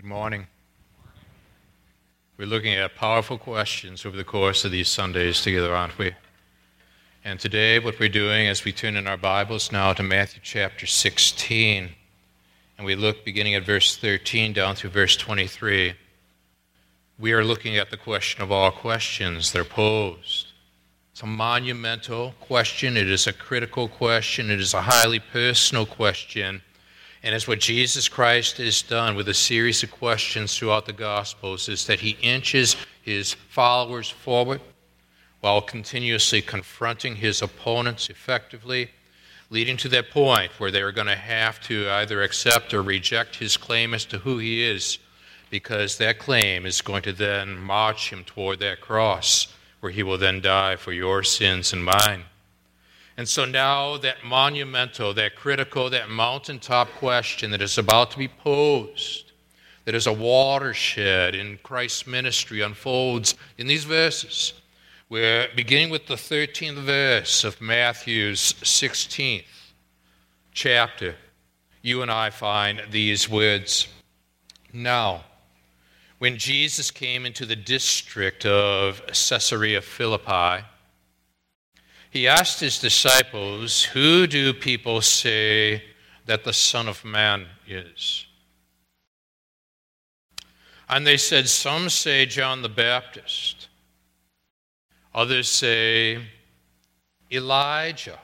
Good morning. We're looking at powerful questions over the course of these Sundays together, aren't we? And today, what we're doing is we turn in our Bibles now to Matthew chapter 16, and we look beginning at verse 13 down through verse 23. We are looking at the question of all questions that are posed. It's a monumental question, it is a critical question, it is a highly personal question and it's what Jesus Christ has done with a series of questions throughout the Gospels is that he inches his followers forward while continuously confronting his opponents effectively, leading to that point where they are going to have to either accept or reject his claim as to who he is, because that claim is going to then march him toward that cross where he will then die for your sins and mine. And so now that monumental, that critical, that mountaintop question that is about to be posed, that is a watershed in Christ's ministry, unfolds in these verses. We're beginning with the 13th verse of Matthew's 16th chapter. You and I find these words Now, when Jesus came into the district of Caesarea Philippi, he asked his disciples, Who do people say that the Son of Man is? And they said, Some say John the Baptist, others say Elijah,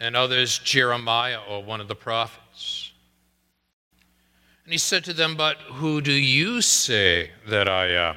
and others Jeremiah or one of the prophets. And he said to them, But who do you say that I am?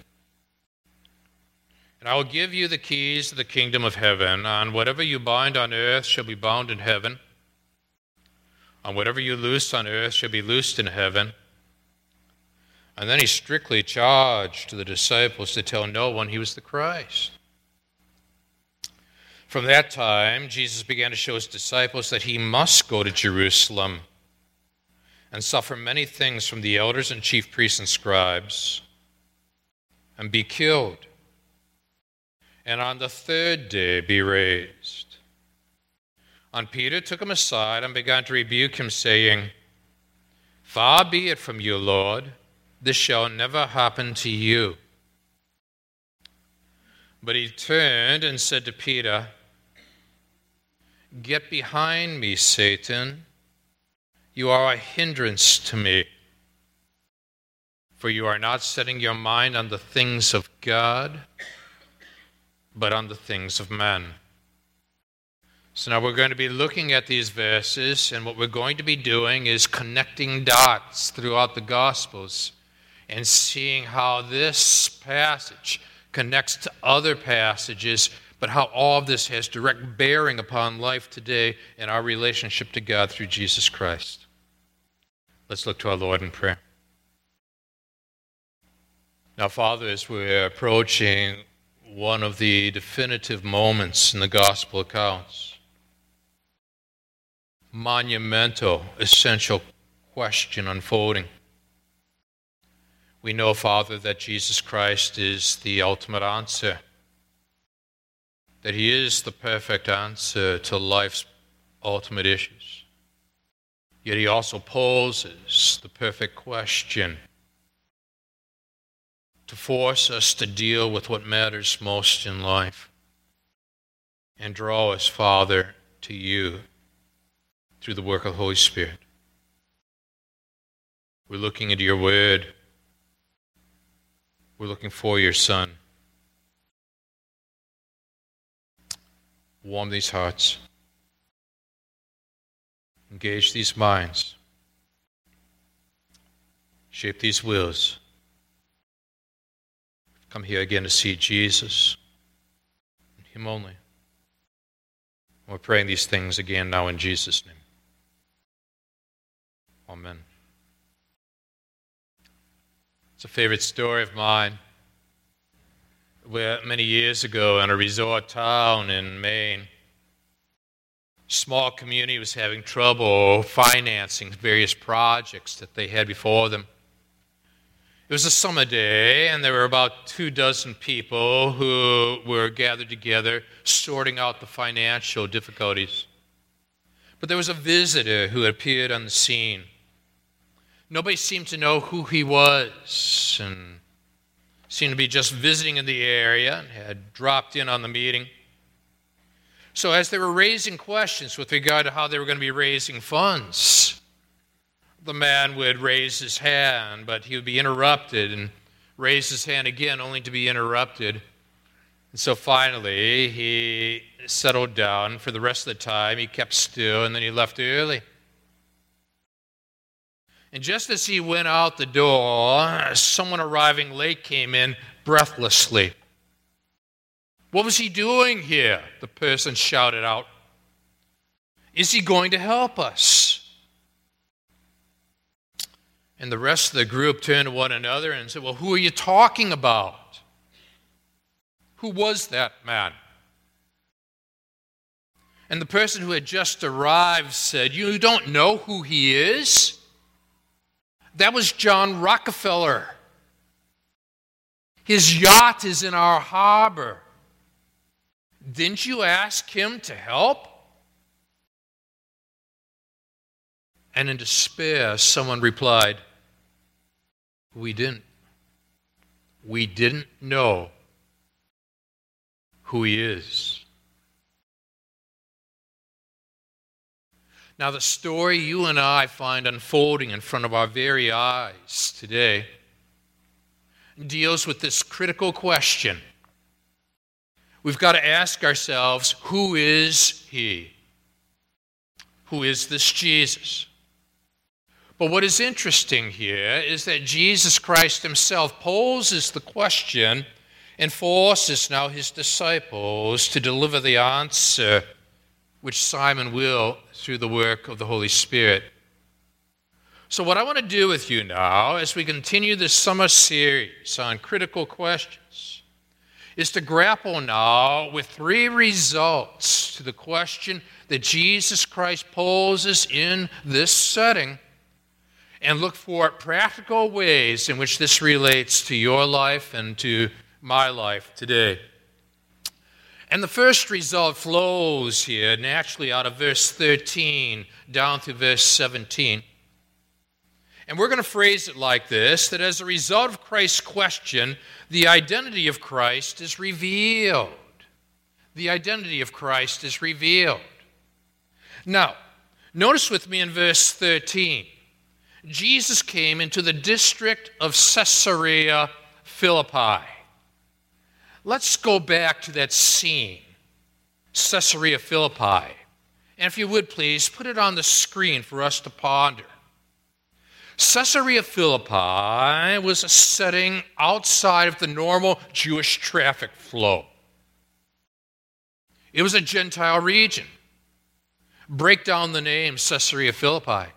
And I will give you the keys to the kingdom of heaven. And whatever you bind on earth shall be bound in heaven. And whatever you loose on earth shall be loosed in heaven. And then he strictly charged the disciples to tell no one he was the Christ. From that time, Jesus began to show his disciples that he must go to Jerusalem and suffer many things from the elders and chief priests and scribes and be killed and on the third day be raised. And Peter took him aside and began to rebuke him, saying, Far be it from you, Lord, this shall never happen to you. But he turned and said to Peter, Get behind me, Satan. You are a hindrance to me. For you are not setting your mind on the things of God but on the things of men. So now we're going to be looking at these verses, and what we're going to be doing is connecting dots throughout the Gospels and seeing how this passage connects to other passages, but how all of this has direct bearing upon life today and our relationship to God through Jesus Christ. Let's look to our Lord in prayer. Now, Father, as we're approaching one of the definitive moments in the gospel accounts. Monumental, essential question unfolding. We know, Father, that Jesus Christ is the ultimate answer, that He is the perfect answer to life's ultimate issues. Yet He also poses the perfect question to force us to deal with what matters most in life and draw us, Father, to you through the work of the Holy Spirit. We're looking into your word. We're looking for your Son. Warm these hearts. Engage these minds. Shape these wills come here again to see Jesus, Him only. We're praying these things again now in Jesus' name. Amen. It's a favorite story of mine. Where many years ago in a resort town in Maine, small community was having trouble financing various projects that they had before them. It was a summer day, and there were about two dozen people who were gathered together sorting out the financial difficulties. But there was a visitor who appeared on the scene. Nobody seemed to know who he was and seemed to be just visiting in the area and had dropped in on the meeting. So, as they were raising questions with regard to how they were going to be raising funds, the man would raise his hand, but he would be interrupted and raise his hand again, only to be interrupted. And so finally, he settled down for the rest of the time. He kept still, and then he left early. And just as he went out the door, someone arriving late came in breathlessly. What was he doing here? The person shouted out. Is he going to help us? And the rest of the group turned to one another and said, Well, who are you talking about? Who was that man? And the person who had just arrived said, You don't know who he is? That was John Rockefeller. His yacht is in our harbor. Didn't you ask him to help? And in despair, someone replied, We didn't. We didn't know who he is. Now, the story you and I find unfolding in front of our very eyes today deals with this critical question. We've got to ask ourselves who is he? Who is this Jesus? But what is interesting here is that Jesus Christ himself poses the question and forces now his disciples to deliver the answer which Simon will through the work of the Holy Spirit. So, what I want to do with you now, as we continue this summer series on critical questions, is to grapple now with three results to the question that Jesus Christ poses in this setting and look for practical ways in which this relates to your life and to my life today. And the first result flows here naturally out of verse 13 down to verse 17. And we're going to phrase it like this that as a result of Christ's question, the identity of Christ is revealed. The identity of Christ is revealed. Now, notice with me in verse 13 Jesus came into the district of Caesarea Philippi. Let's go back to that scene, Caesarea Philippi. And if you would please, put it on the screen for us to ponder. Caesarea Philippi was a setting outside of the normal Jewish traffic flow. It was a Gentile region. Break down the name Caesarea Philippi.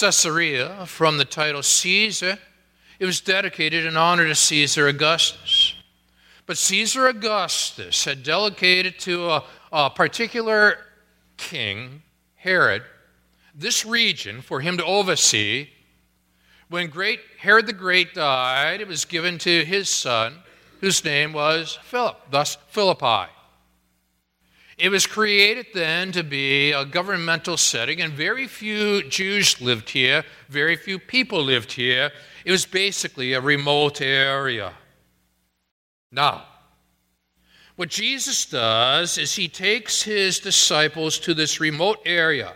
Caesarea, from the title Caesar, it was dedicated in honor to Caesar Augustus. But Caesar Augustus had delegated to a, a particular king, Herod, this region for him to oversee. When great Herod the Great died, it was given to his son, whose name was Philip, thus Philippi. It was created then to be a governmental setting, and very few Jews lived here, very few people lived here. It was basically a remote area. Now, what Jesus does is he takes his disciples to this remote area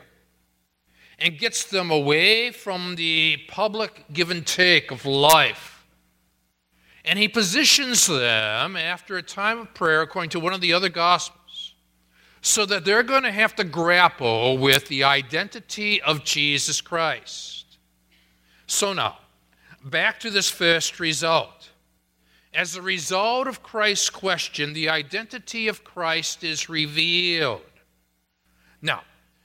and gets them away from the public give and take of life. And he positions them after a time of prayer, according to one of the other Gospels, so that they're going to have to grapple with the identity of Jesus Christ. So now, back to this first result. As a result of Christ's question, the identity of Christ is revealed. Now,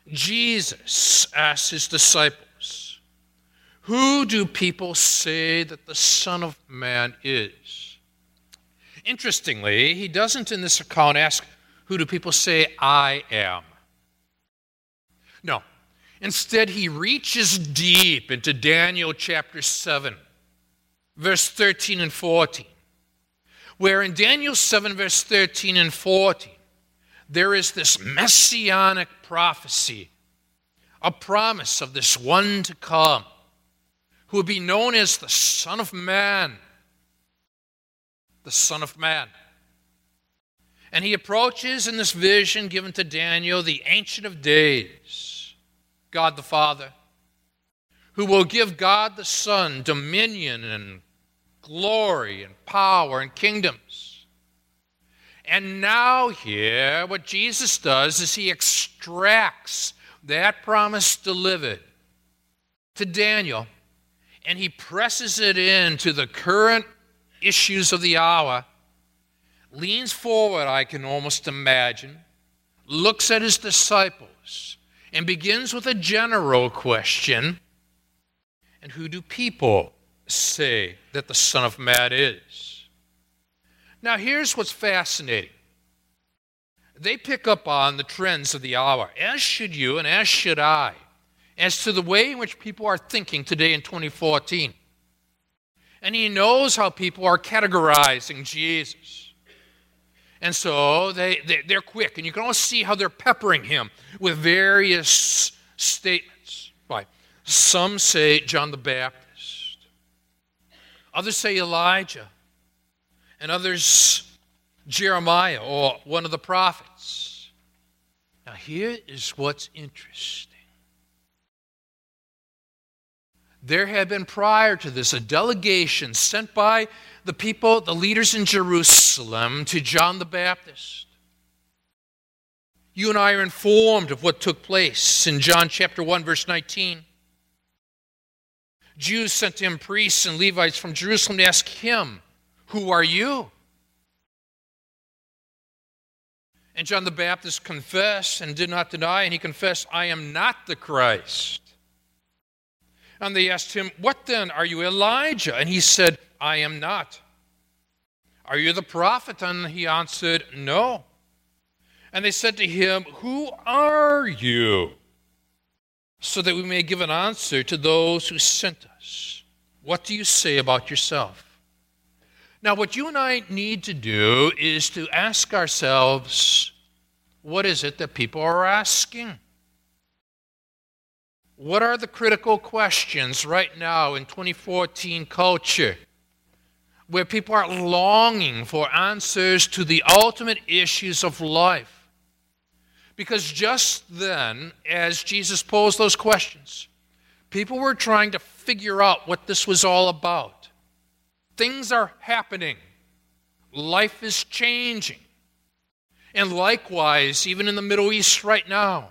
Jesus asks his disciples, Who Who do people say that the Son of Man is? Interestingly, he doesn't in this account ask, Who do people say I am? No. Instead, he reaches deep into Daniel chapter 7, verse 13 and 14, where in Daniel 7, verse 13 and 14, there is this messianic prophecy, a promise of this one to come who would be known as the Son of Man. The Son of Man. And he approaches in this vision given to Daniel the Ancient of Days, God the Father, who will give God the Son dominion and glory and power and kingdoms. And now, here, what Jesus does is he extracts that promise delivered to Daniel and he presses it into the current issues of the hour leans forward, I can almost imagine, looks at his disciples, and begins with a general question And who do people say that the Son of Man is? Now, here's what's fascinating. They pick up on the trends of the hour, as should you and as should I, as to the way in which people are thinking today in 2014. And he knows how people are categorizing Jesus. And so they, they, are quick, and you can almost see how they're peppering him with various statements. Right. Some say John the Baptist, others say Elijah, and others Jeremiah or one of the prophets. Now, here is what's interesting. There had been prior to this a delegation sent by the people, the leaders in Jerusalem, to John the Baptist. You and I are informed of what took place in John chapter 1, verse 19. Jews sent to him priests and Levites from Jerusalem to ask him, Who are you? And John the Baptist confessed and did not deny, and he confessed, I am not the Christ. And they asked him, What then? Are you Elijah? And he said, I am not. Are you the prophet? And he answered, No. And they said to him, Who are you? So that we may give an answer to those who sent us. What do you say about yourself? Now, what you and I need to do is to ask ourselves, what is it that people are asking? What are the critical questions right now in 2014 culture? Where people are longing for answers to the ultimate issues of life. Because just then, as Jesus posed those questions, people were trying to figure out what this was all about. Things are happening, life is changing. And likewise, even in the Middle East right now,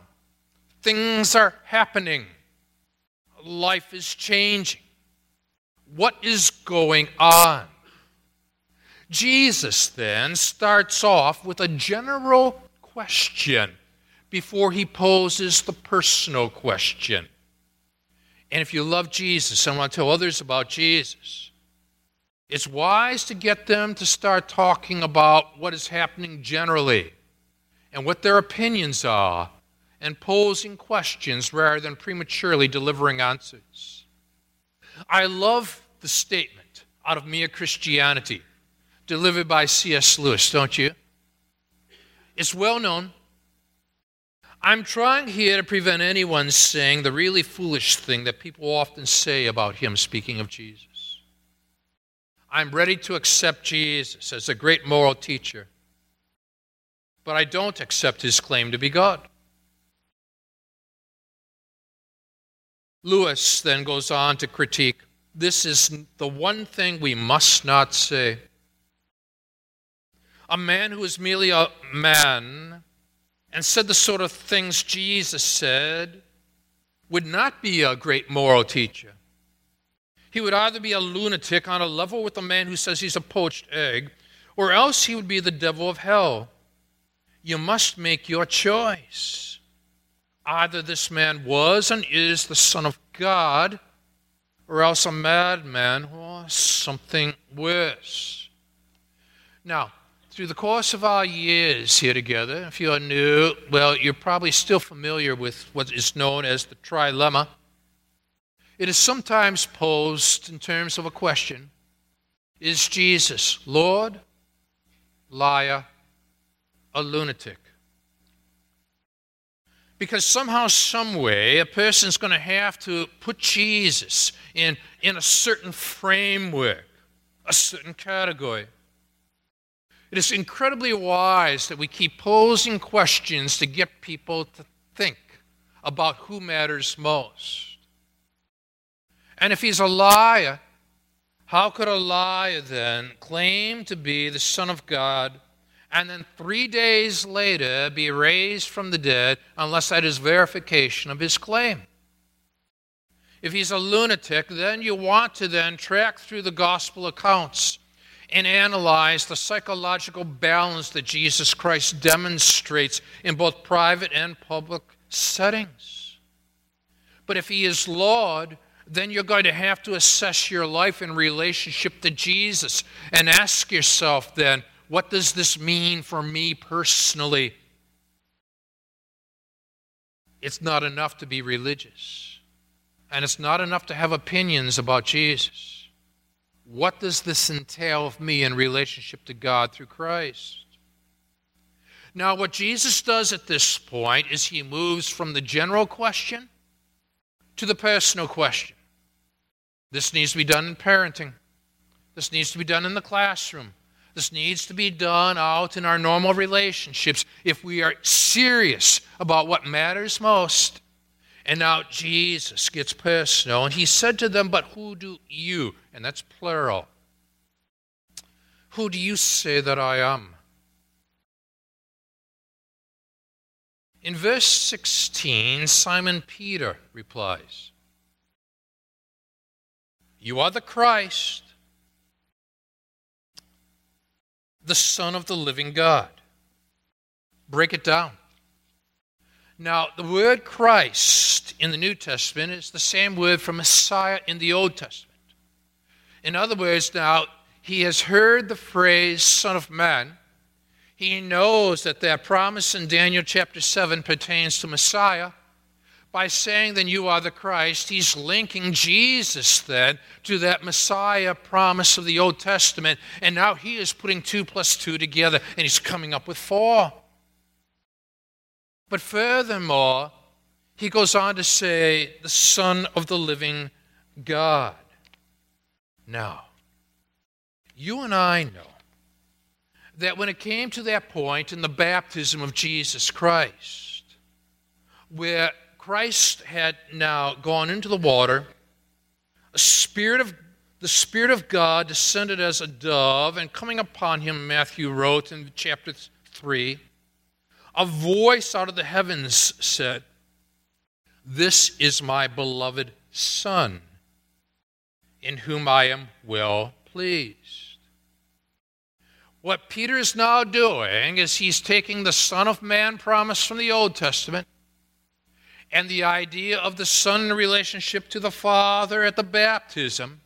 things are happening, life is changing. What is going on? Jesus then starts off with a general question before he poses the personal question. And if you love Jesus and want to tell others about Jesus, it's wise to get them to start talking about what is happening generally and what their opinions are and posing questions rather than prematurely delivering answers. I love the statement out of Mere Christianity delivered by C.S. Lewis, don't you? It's well known. I'm trying here to prevent anyone saying the really foolish thing that people often say about him, speaking of Jesus. I'm ready to accept Jesus as a great moral teacher, but I don't accept his claim to be God. Lewis then goes on to critique this is the one thing we must not say a man who was merely a man and said the sort of things Jesus said would not be a great moral teacher. He would either be a lunatic on a level with a man who says he's a poached egg, or else he would be the devil of hell. You must make your choice. Either this man was and is the Son of God, or else a madman, or something worse. Now, through the course of our years here together, if you're new, well, you're probably still familiar with what is known as the trilemma. It is sometimes posed in terms of a question Is Jesus Lord, liar, a lunatic? Because somehow, someway, a person's going to have to put Jesus in, in a certain framework, a certain category. It is incredibly wise that we keep posing questions to get people to think about who matters most. And if he's a liar, how could a liar then claim to be the Son of God and then three days later be raised from the dead unless that is verification of his claim. If he's a lunatic, then you want to then track through the gospel accounts and analyze the psychological balance that Jesus Christ demonstrates in both private and public settings. But if he is Lord, then you're going to have to assess your life in relationship to Jesus and ask yourself then, what does this mean for me personally? It's not enough to be religious, and it's not enough to have opinions about Jesus. What does this entail of me in relationship to God through Christ? Now, what Jesus does at this point is he moves from the general question to the personal question. This needs to be done in parenting. This needs to be done in the classroom. This needs to be done out in our normal relationships if we are serious about what matters most. And now Jesus gets personal, and he said to them, But who do you, and that's plural, who do you say that I am? In verse 16, Simon Peter replies, You are the Christ the Son of the living God. Break it down. Now, the word Christ in the New Testament is the same word for Messiah in the Old Testament. In other words, now, he has heard the phrase Son of Man. He knows that that promise in Daniel chapter 7 pertains to Messiah by saying, then you are the Christ, he's linking Jesus then to that Messiah promise of the Old Testament. And now he is putting two plus two together and he's coming up with four. But furthermore, he goes on to say, the Son of the living God. Now, you and I know that when it came to that point in the baptism of Jesus Christ, where Christ had now gone into the water. A spirit of the Spirit of God descended as a dove, and coming upon him, Matthew wrote in chapter 3, a voice out of the heavens said, This is my beloved Son, in whom I am well pleased. What Peter is now doing is he's taking the Son of Man promise from the Old Testament and the idea of the Son relationship to the Father at the baptism,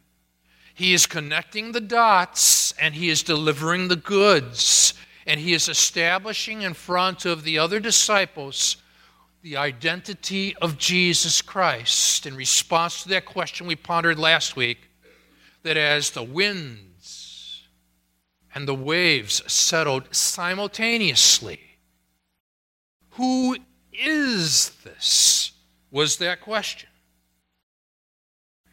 he is connecting the dots and he is delivering the goods. And he is establishing in front of the other disciples the identity of Jesus Christ in response to that question we pondered last week that as the winds and the waves settled simultaneously, who is this? Was that question.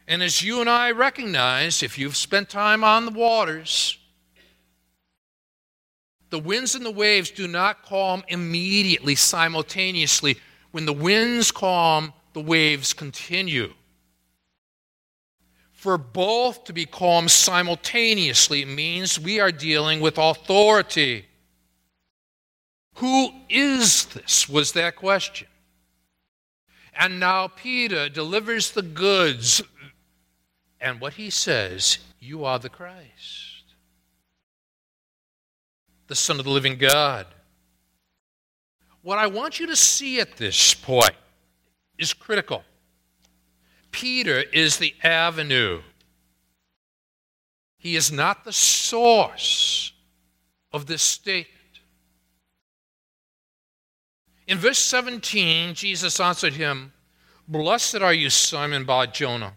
And as you and I recognize, if you've spent time on the waters, the winds and the waves do not calm immediately, simultaneously. When the winds calm, the waves continue. For both to be calm simultaneously means we are dealing with authority. Who is this? was that question. And now Peter delivers the goods. And what he says, You are the Christ, the Son of the living God. What I want you to see at this point is critical. Peter is the avenue. He is not the source of this statement. In verse 17, Jesus answered him, Blessed are you, Simon Bar Jonah,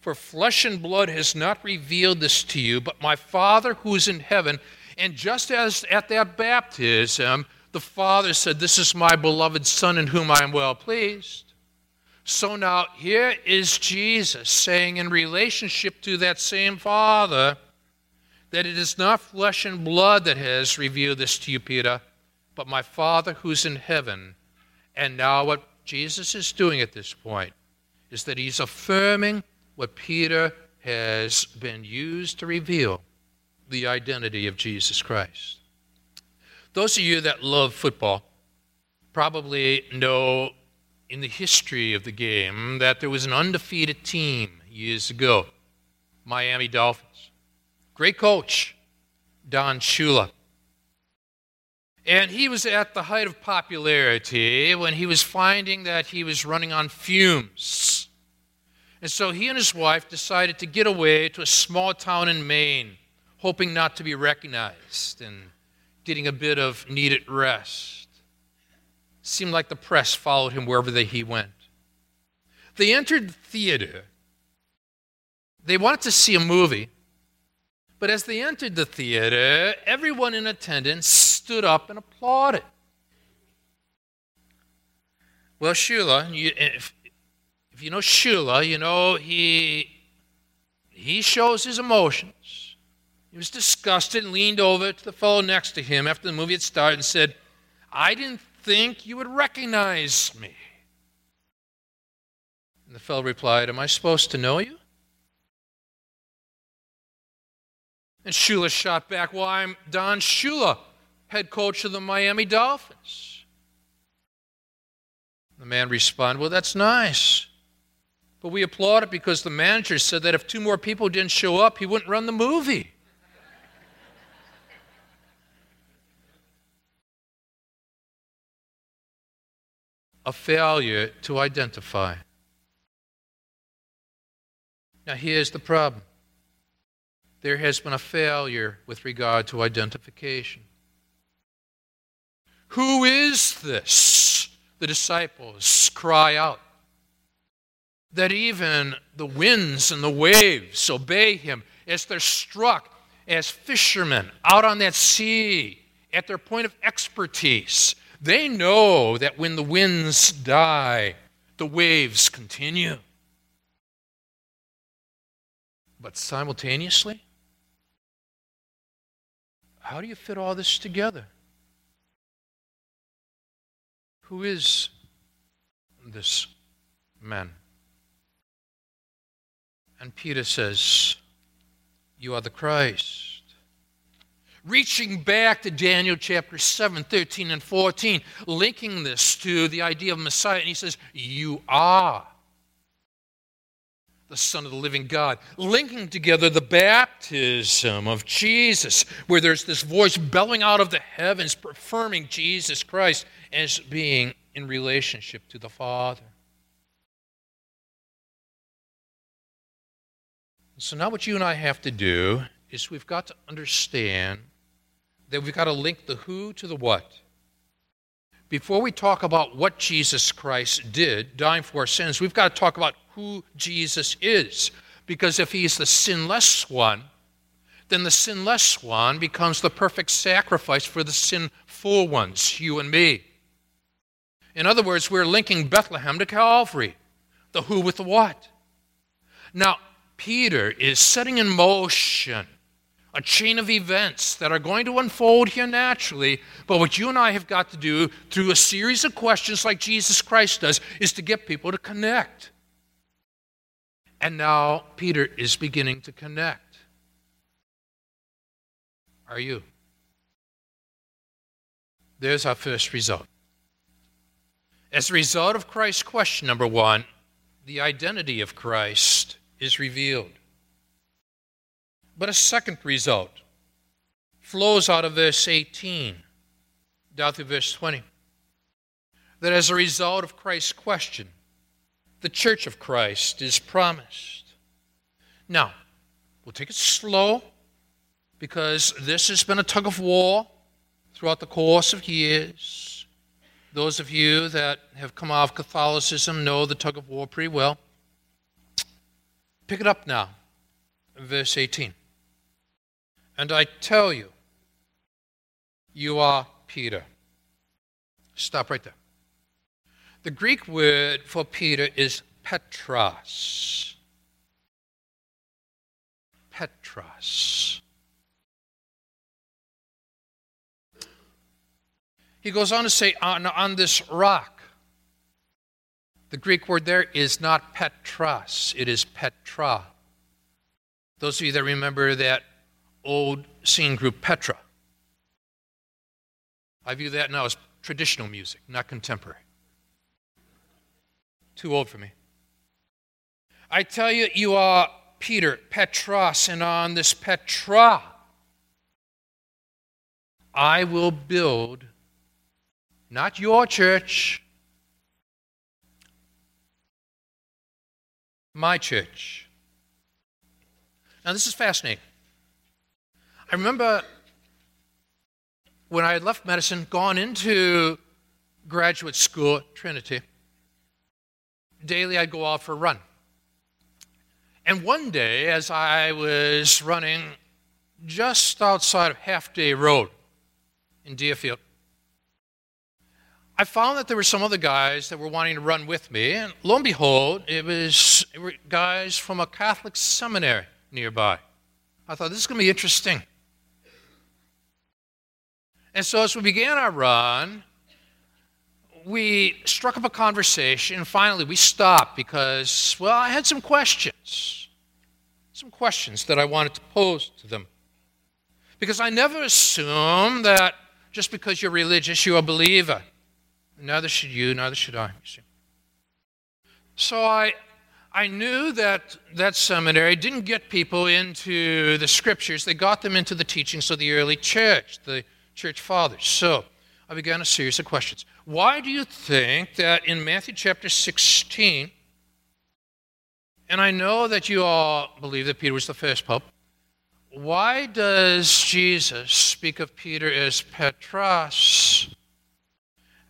for flesh and blood has not revealed this to you, but my Father who is in heaven. And just as at that baptism, the Father said, This is my beloved Son in whom I am well pleased. So now here is Jesus saying, in relationship to that same Father, that it is not flesh and blood that has revealed this to you, Peter, but my Father who's in heaven. And now, what Jesus is doing at this point is that he's affirming what Peter has been used to reveal the identity of Jesus Christ. Those of you that love football probably know in the history of the game that there was an undefeated team years ago Miami Dolphins. Great coach, Don Shula. And he was at the height of popularity when he was finding that he was running on fumes. And so he and his wife decided to get away to a small town in Maine, hoping not to be recognized and getting a bit of needed rest. It Seemed like the press followed him wherever he went. They entered the theater. They wanted to see a movie. But as they entered the theater, everyone in attendance stood up and applauded. Well, Shula, you, if, if you know Shula, you know he, he shows his emotions. He was disgusted and leaned over to the fellow next to him after the movie had started and said, I didn't think you would recognize me. And the fellow replied, Am I supposed to know you? And Shula shot back, Well, I'm Don Shula, head coach of the Miami Dolphins. The man responded, Well, that's nice. But we applauded because the manager said that if two more people didn't show up, he wouldn't run the movie. A failure to identify. Now, here's the problem there has been a failure with regard to identification. Who is this? The disciples cry out. That even the winds and the waves obey him as they're struck as fishermen out on that sea at their point of expertise. They know that when the winds die, the waves continue. But simultaneously, how do you fit all this together? Who is this man? And Peter says, You are the Christ. Reaching back to Daniel chapter 7, 13, and 14, linking this to the idea of Messiah, and he says, You are the Son of the living God, linking together the baptism of Jesus, where there's this voice bellowing out of the heavens, affirming Jesus Christ as being in relationship to the Father. So now what you and I have to do is we've got to understand that we've got to link the who to the what. Before we talk about what Jesus Christ did, dying for our sins, we've got to talk about who Jesus is. Because if he's the sinless one, then the sinless one becomes the perfect sacrifice for the sinful ones, you and me. In other words, we're linking Bethlehem to Calvary, the who with the what. Now, Peter is setting in motion a chain of events that are going to unfold here naturally. But what you and I have got to do through a series of questions like Jesus Christ does is to get people to connect. And now Peter is beginning to connect. Are you? There's our first result. As a result of Christ's question, number one, the identity of Christ is revealed. But a second result flows out of verse 18 down through verse 20. That as a result of Christ's question, the church of Christ is promised. Now, we'll take it slow because this has been a tug of war throughout the course of years. Those of you that have come off Catholicism know the tug of war pretty well. Pick it up now, verse 18. And I tell you, you are Peter. Stop right there. The Greek word for Peter is Petros. Petros. He goes on to say, on, on this rock. The Greek word there is not Petros, it is Petra. Those of you that remember that old scene group Petra, I view that now as traditional music, not contemporary. Too old for me. I tell you, you are Peter, Petros, and on this Petra I will build not your church, my church. Now, this is fascinating. I remember when I had left medicine, gone into graduate school at Trinity, daily I'd go out for a run. And one day, as I was running just outside of Half Day Road in Deerfield, I found that there were some other guys that were wanting to run with me, and lo and behold, it was it were guys from a Catholic seminary nearby. I thought this is going to be interesting. And so, as we began our run, we struck up a conversation, and finally we stopped because, well, I had some questions. Some questions that I wanted to pose to them. Because I never assume that just because you're religious, you're a believer. Neither should you, neither should I. So I, I knew that that seminary didn't get people into the scriptures, they got them into the teachings of the early church, the church fathers. So I began a series of questions. Why do you think that in Matthew chapter 16, and I know that you all believe that Peter was the first pope, why does Jesus speak of Peter as Petros?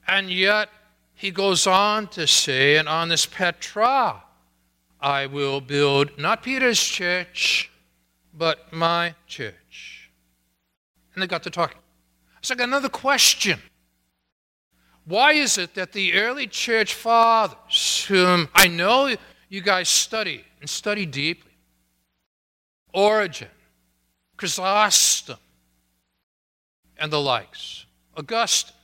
And yet he goes on to say, and on this Petra I will build not Peter's church, but my church. And they got to talking. So I got another question. Why is it that the early church fathers, whom I know you guys study and study deeply, Origen, Chrysostom, and the likes, Augustine,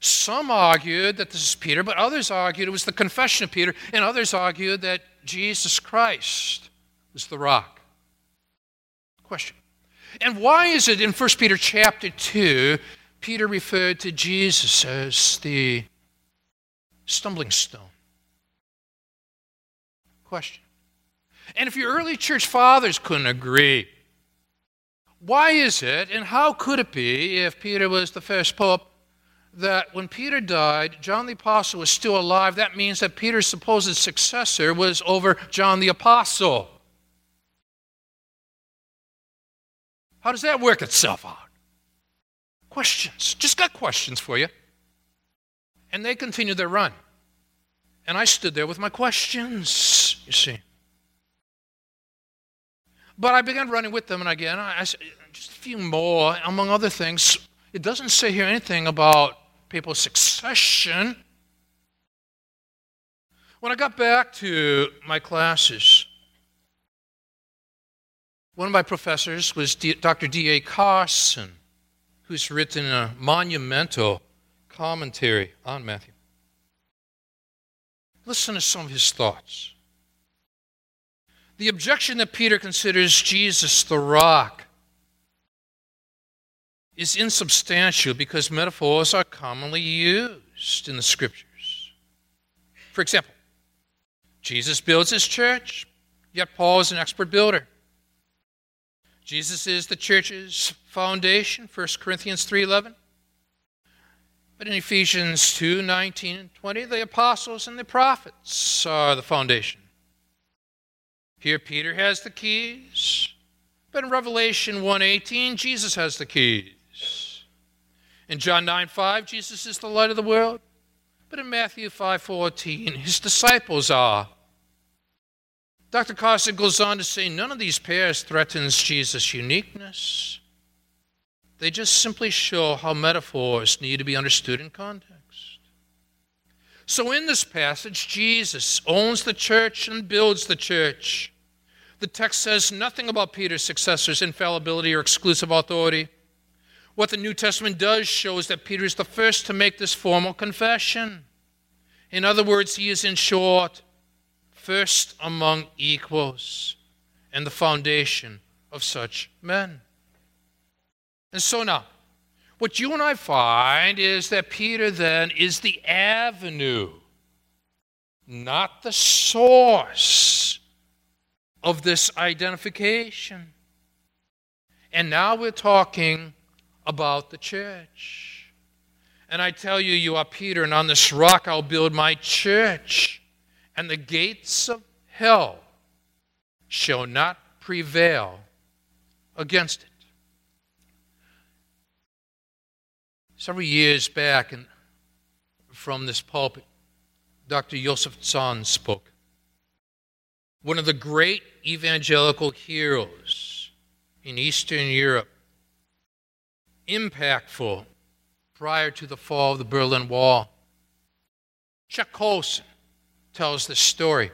some argued that this is Peter, but others argued it was the confession of Peter, and others argued that Jesus Christ was the rock. Question and why is it in 1 Peter chapter 2, Peter referred to Jesus as the stumbling stone? Question. And if your early church fathers couldn't agree, why is it and how could it be, if Peter was the first pope, that when Peter died, John the Apostle was still alive? That means that Peter's supposed successor was over John the Apostle. How does that work itself out? Questions. Just got questions for you. And they continued their run. And I stood there with my questions, you see. But I began running with them, and again, I, I just a few more, among other things. It doesn't say here anything about papal succession. When I got back to my classes, one of my professors was Dr. D.A. Carson, who's written a monumental commentary on Matthew. Listen to some of his thoughts. The objection that Peter considers Jesus the rock is insubstantial because metaphors are commonly used in the scriptures. For example, Jesus builds his church, yet Paul is an expert builder. Jesus is the church's foundation, 1 Corinthians 3:11. But in Ephesians 2 19 and 20, the apostles and the prophets are the foundation. Here, Peter has the keys. But in Revelation 1:18, Jesus has the keys. In John 9 5, Jesus is the light of the world. But in Matthew 5:14, his disciples are. Dr. Costa goes on to say none of these pairs threatens Jesus' uniqueness. They just simply show how metaphors need to be understood in context. So, in this passage, Jesus owns the church and builds the church. The text says nothing about Peter's successor's infallibility or exclusive authority. What the New Testament does show is that Peter is the first to make this formal confession. In other words, he is, in short, first among equals and the foundation of such men. And so now, what you and I find is that Peter then is the avenue, not the source of this identification. And now we're talking about the church. And I tell you, you are Peter, and on this rock I'll build my church, and the gates of hell shall not prevail against it. Several years back, and from this pulpit, Dr. Joseph Tson spoke. One of the great evangelical heroes in Eastern Europe, impactful prior to the fall of the Berlin Wall. Chuck Colson tells this story.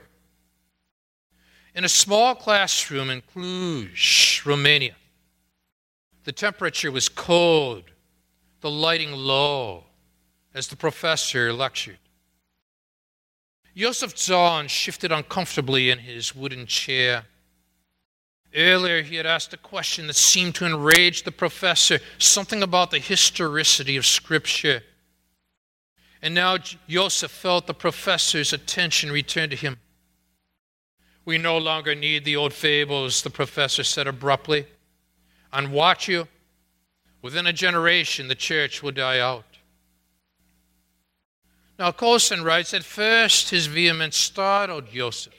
In a small classroom in Cluj, Romania, the temperature was cold the lighting low as the professor lectured. Joseph Tson shifted uncomfortably in his wooden chair. Earlier, he had asked a question that seemed to enrage the professor something about the historicity of Scripture. And now Joseph felt the professor's attention return to him. We no longer need the old fables, the professor said abruptly. And watch you Within a generation, the church will die out. Now, Colson writes at first his vehemence startled Joseph.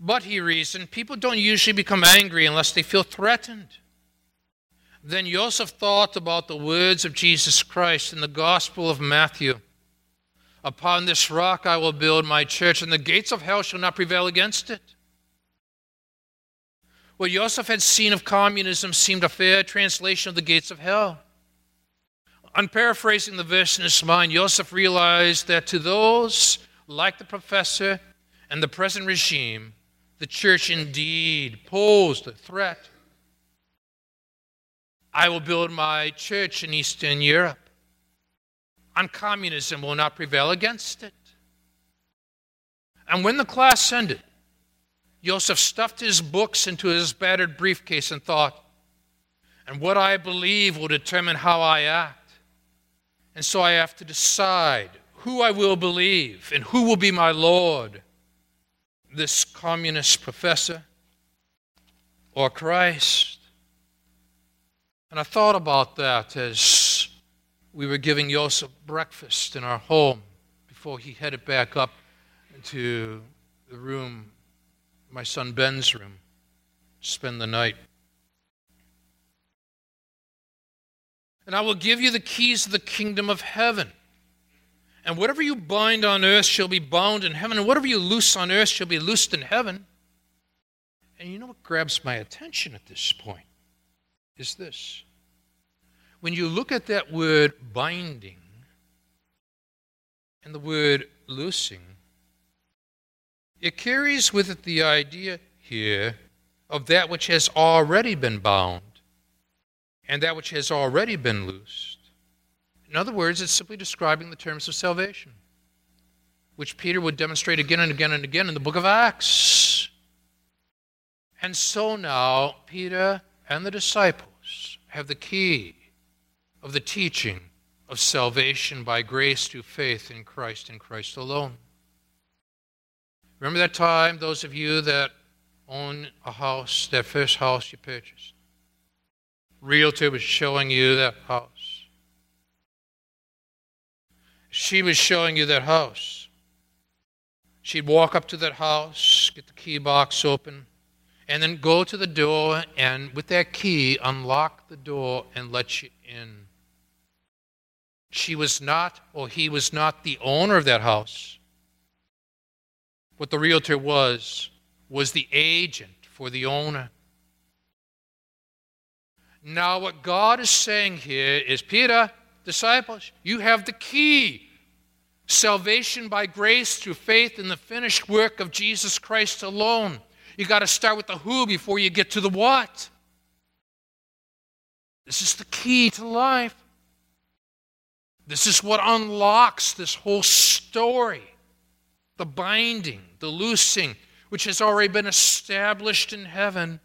But he reasoned, people don't usually become angry unless they feel threatened. Then Joseph thought about the words of Jesus Christ in the Gospel of Matthew Upon this rock I will build my church, and the gates of hell shall not prevail against it. What Joseph had seen of communism seemed a fair translation of the gates of hell. On paraphrasing the verse in his mind, Joseph realized that to those like the professor and the present regime, the church indeed posed a threat. I will build my church in Eastern Europe, and communism will not prevail against it. And when the class ended, Joseph stuffed his books into his battered briefcase and thought, and what I believe will determine how I act. And so I have to decide who I will believe and who will be my Lord this communist professor or Christ. And I thought about that as we were giving Joseph breakfast in our home before he headed back up to the room my son Ben's room, to spend the night. And I will give you the keys of the kingdom of heaven. And whatever you bind on earth shall be bound in heaven, and whatever you loose on earth shall be loosed in heaven. And you know what grabs my attention at this point is this. When you look at that word binding and the word loosing, it carries with it the idea here of that which has already been bound and that which has already been loosed. In other words, it's simply describing the terms of salvation, which Peter would demonstrate again and again and again in the book of Acts. And so now, Peter and the disciples have the key of the teaching of salvation by grace through faith in Christ and Christ alone. Remember that time, those of you that own a house, that first house you purchased? Realtor was showing you that house. she was showing you that house. She'd walk up to that house, get the key box open, and then go to the door and, with that key, unlock the door and let you in. She was not, or he was not, the owner of that house. What the realtor was, was the agent for the owner. Now, what God is saying here is Peter, disciples, you have the key. Salvation by grace through faith in the finished work of Jesus Christ alone. You got to start with the who before you get to the what. This is the key to life. This is what unlocks this whole story the binding, the loosing, which has already been established in heaven.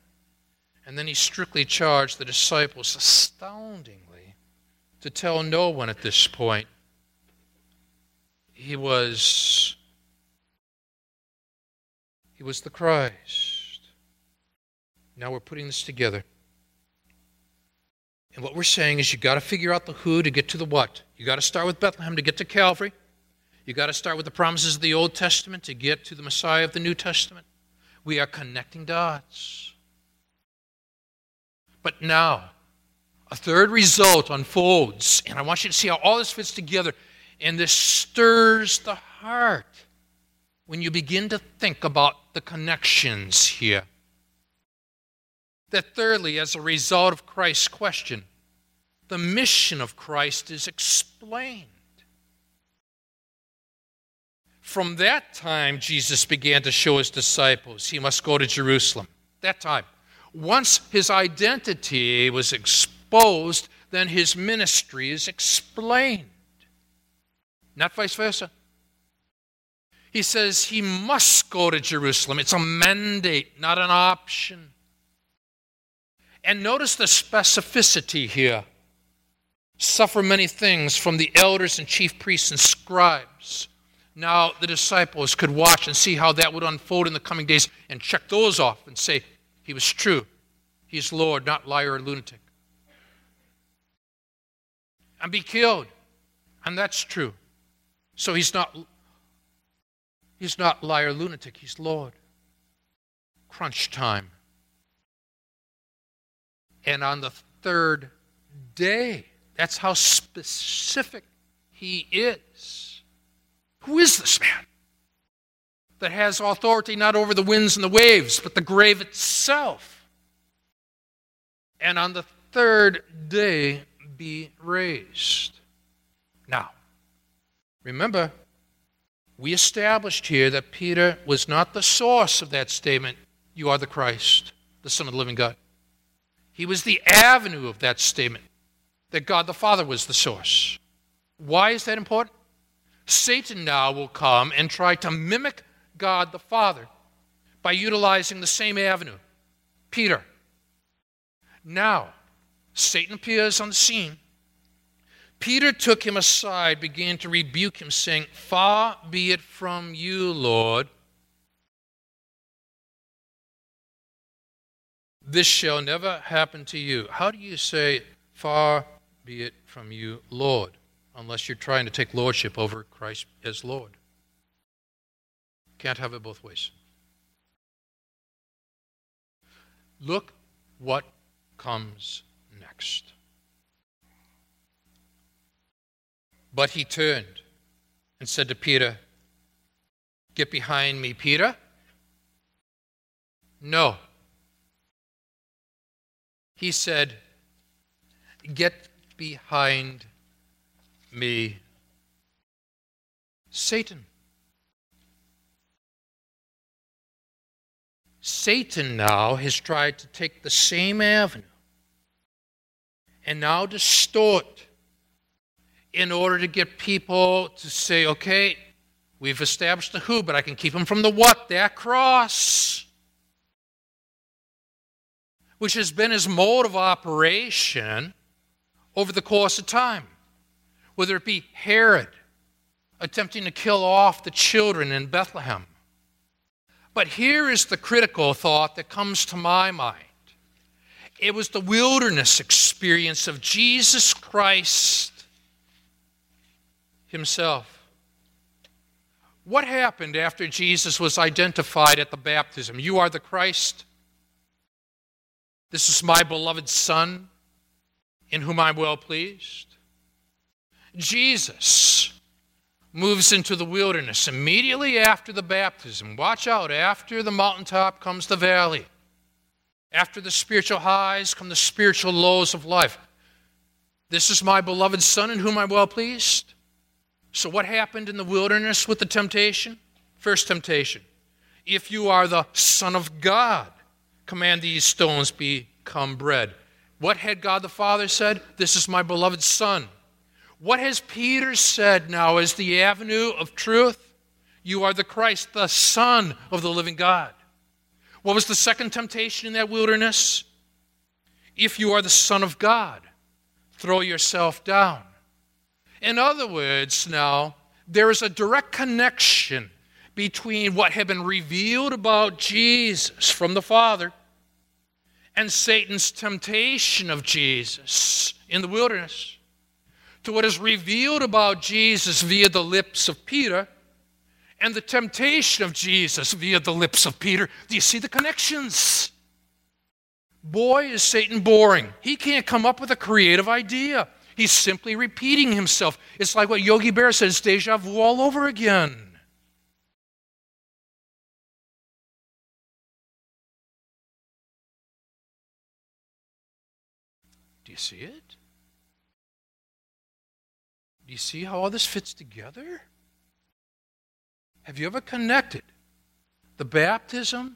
And then he strictly charged the disciples, astoundingly, to tell no one at this point. He was he was the Christ. Now we're putting this together. And what we're saying is you've got to figure out the who to get to the what. You got to start with Bethlehem to get to Calvary. You got to start with the promises of the Old Testament to get to the Messiah of the New Testament. We are connecting dots. But now, a third result unfolds, and I want you to see how all this fits together. And this stirs the heart when you begin to think about the connections here. That thirdly, as a result of Christ's question, the mission of Christ is explained. From that time, Jesus began to show his disciples he must go to Jerusalem. That time. Once his identity was exposed, then his ministry is explained. Not vice versa. He says he must go to Jerusalem. It's a mandate, not an option. And notice the specificity here suffer many things from the elders and chief priests and scribes. Now, the disciples could watch and see how that would unfold in the coming days and check those off and say, He was true. He's Lord, not liar or lunatic. And be killed. And that's true. So he's not he's not liar lunatic, he's Lord. Crunch time. And on the third day, that's how specific he is. Who is this man that has authority not over the winds and the waves, but the grave itself? And on the third day be raised. Now, remember, we established here that Peter was not the source of that statement, You are the Christ, the Son of the living God. He was the avenue of that statement that God the Father was the source. Why is that important? Satan now will come and try to mimic God the Father by utilizing the same avenue. Peter. Now, Satan appears on the scene. Peter took him aside, began to rebuke him, saying, Far be it from you, Lord. This shall never happen to you. How do you say, Far be it from you, Lord, unless you're trying to take lordship over Christ as Lord. Can't have it both ways. Look what comes next. But he turned and said to Peter, Get behind me, Peter. No. He said, Get behind me. Satan. Satan now has tried to take the same avenue and now distort in order to get people to say, okay, we've established the who, but I can keep them from the what, that cross, which has been his mode of operation over the course of time. Whether it be Herod attempting to kill off the children in Bethlehem. But here is the critical thought that comes to my mind it was the wilderness experience of Jesus Christ himself. What happened after Jesus was identified at the baptism? You are the Christ. This is my beloved Son, in whom I'm well pleased. Jesus moves into the wilderness immediately after the baptism. Watch out, after the mountaintop comes the valley. After the spiritual highs come the spiritual lows of life. This is my beloved Son in whom I'm well pleased. So, what happened in the wilderness with the temptation? First temptation. If you are the Son of God, command these stones become bread. What had God the Father said? This is my beloved Son. What has Peter said now as the avenue of truth? You are the Christ, the Son of the living God. What was the second temptation in that wilderness? If you are the Son of God, throw yourself down. In other words, now, there is a direct connection between what had been revealed about Jesus from the Father and Satan's temptation of Jesus in the wilderness to what is revealed about Jesus via the lips of Peter and the temptation of Jesus via the lips of Peter. Do you see the connections? Boy, is Satan boring. He can't come up with a creative idea. He's simply repeating himself. It's like what Yogi Berra says deja vu all over again. See it? Do you see how all this fits together? Have you ever connected the baptism,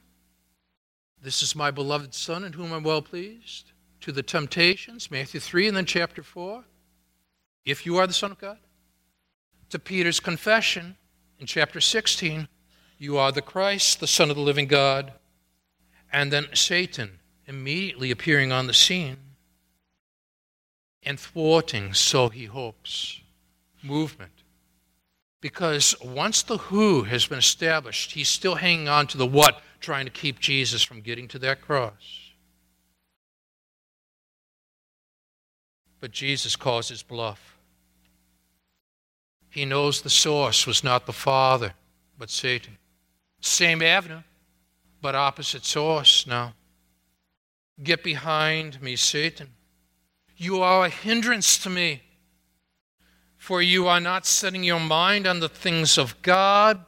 this is my beloved Son in whom I'm well pleased, to the temptations, Matthew 3 and then chapter 4, if you are the Son of God, to Peter's confession in chapter 16, you are the Christ, the Son of the living God, and then Satan immediately appearing on the scene and thwarting, so he hopes, movement because once the who has been established, he's still hanging on to the what, trying to keep Jesus from getting to that cross. But Jesus calls his bluff. He knows the source was not the Father, but Satan. Same avenue, but opposite source now. Get behind me, Satan. You are a hindrance to me. For you are not setting your mind on the things of God,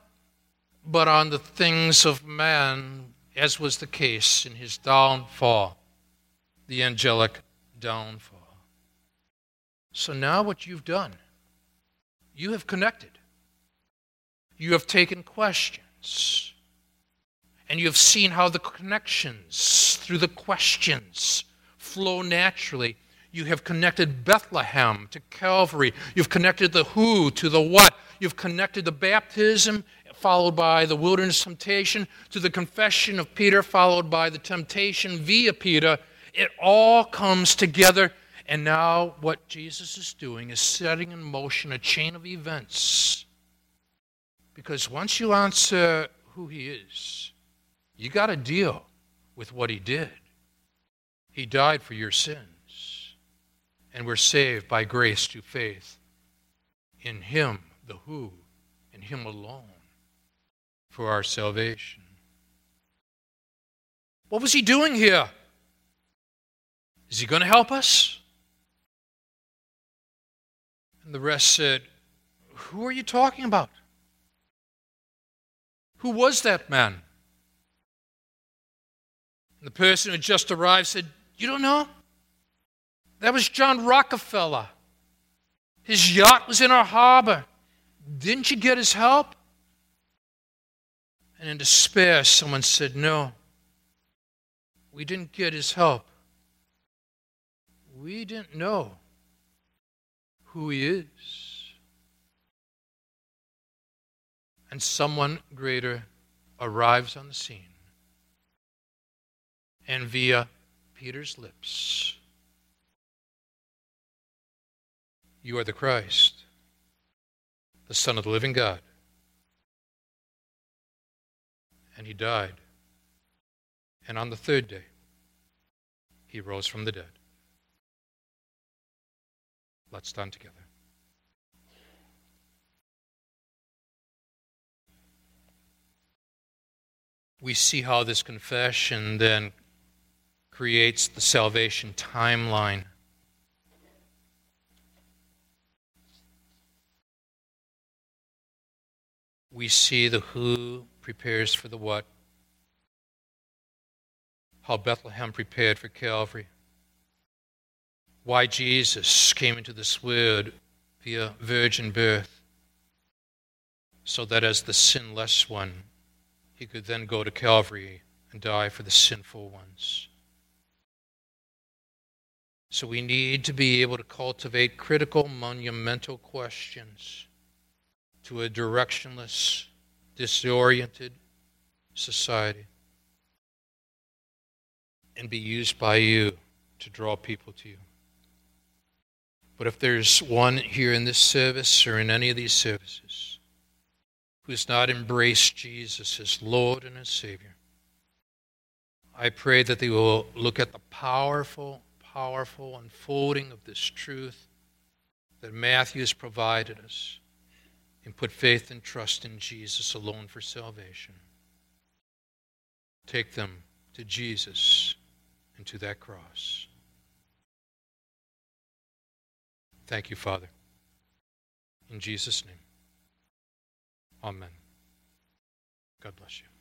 but on the things of man, as was the case in his downfall, the angelic downfall. So now, what you've done, you have connected. You have taken questions, and you have seen how the connections through the questions flow naturally you have connected Bethlehem to Calvary. You've connected the who to the what. You've connected the baptism, followed by the wilderness temptation, to the confession of Peter, followed by the temptation via Peter. It all comes together. And now, what Jesus is doing is setting in motion a chain of events. Because once you answer who he is, you got to deal with what he did. He died for your sins and we're saved by grace through faith in Him, the who, in Him alone, for our salvation. What was He doing here? Is He going to help us? And the rest said, Who are you talking about? Who was that man? And the person who had just arrived said, You don't know? That was John Rockefeller. His yacht was in our harbor. Didn't you get his help? And in despair, someone said, No, we didn't get his help. We didn't know who he is. And someone greater arrives on the scene. And via Peter's lips, You are the Christ, the Son of the living God. And he died. And on the third day, he rose from the dead. Let's stand together. We see how this confession then creates the salvation timeline We see the who prepares for the what, how Bethlehem prepared for Calvary, why Jesus came into this world via virgin birth, so that as the sinless one, he could then go to Calvary and die for the sinful ones. So we need to be able to cultivate critical, monumental questions to a directionless, disoriented society and be used by you to draw people to you. But if there's one here in this service or in any of these services who has not embraced Jesus as Lord and as Savior, I pray that they will look at the powerful, powerful unfolding of this truth that Matthew has provided us and put faith and trust in Jesus alone for salvation. Take them to Jesus and to that cross. Thank you, Father. In Jesus' name. Amen. God bless you.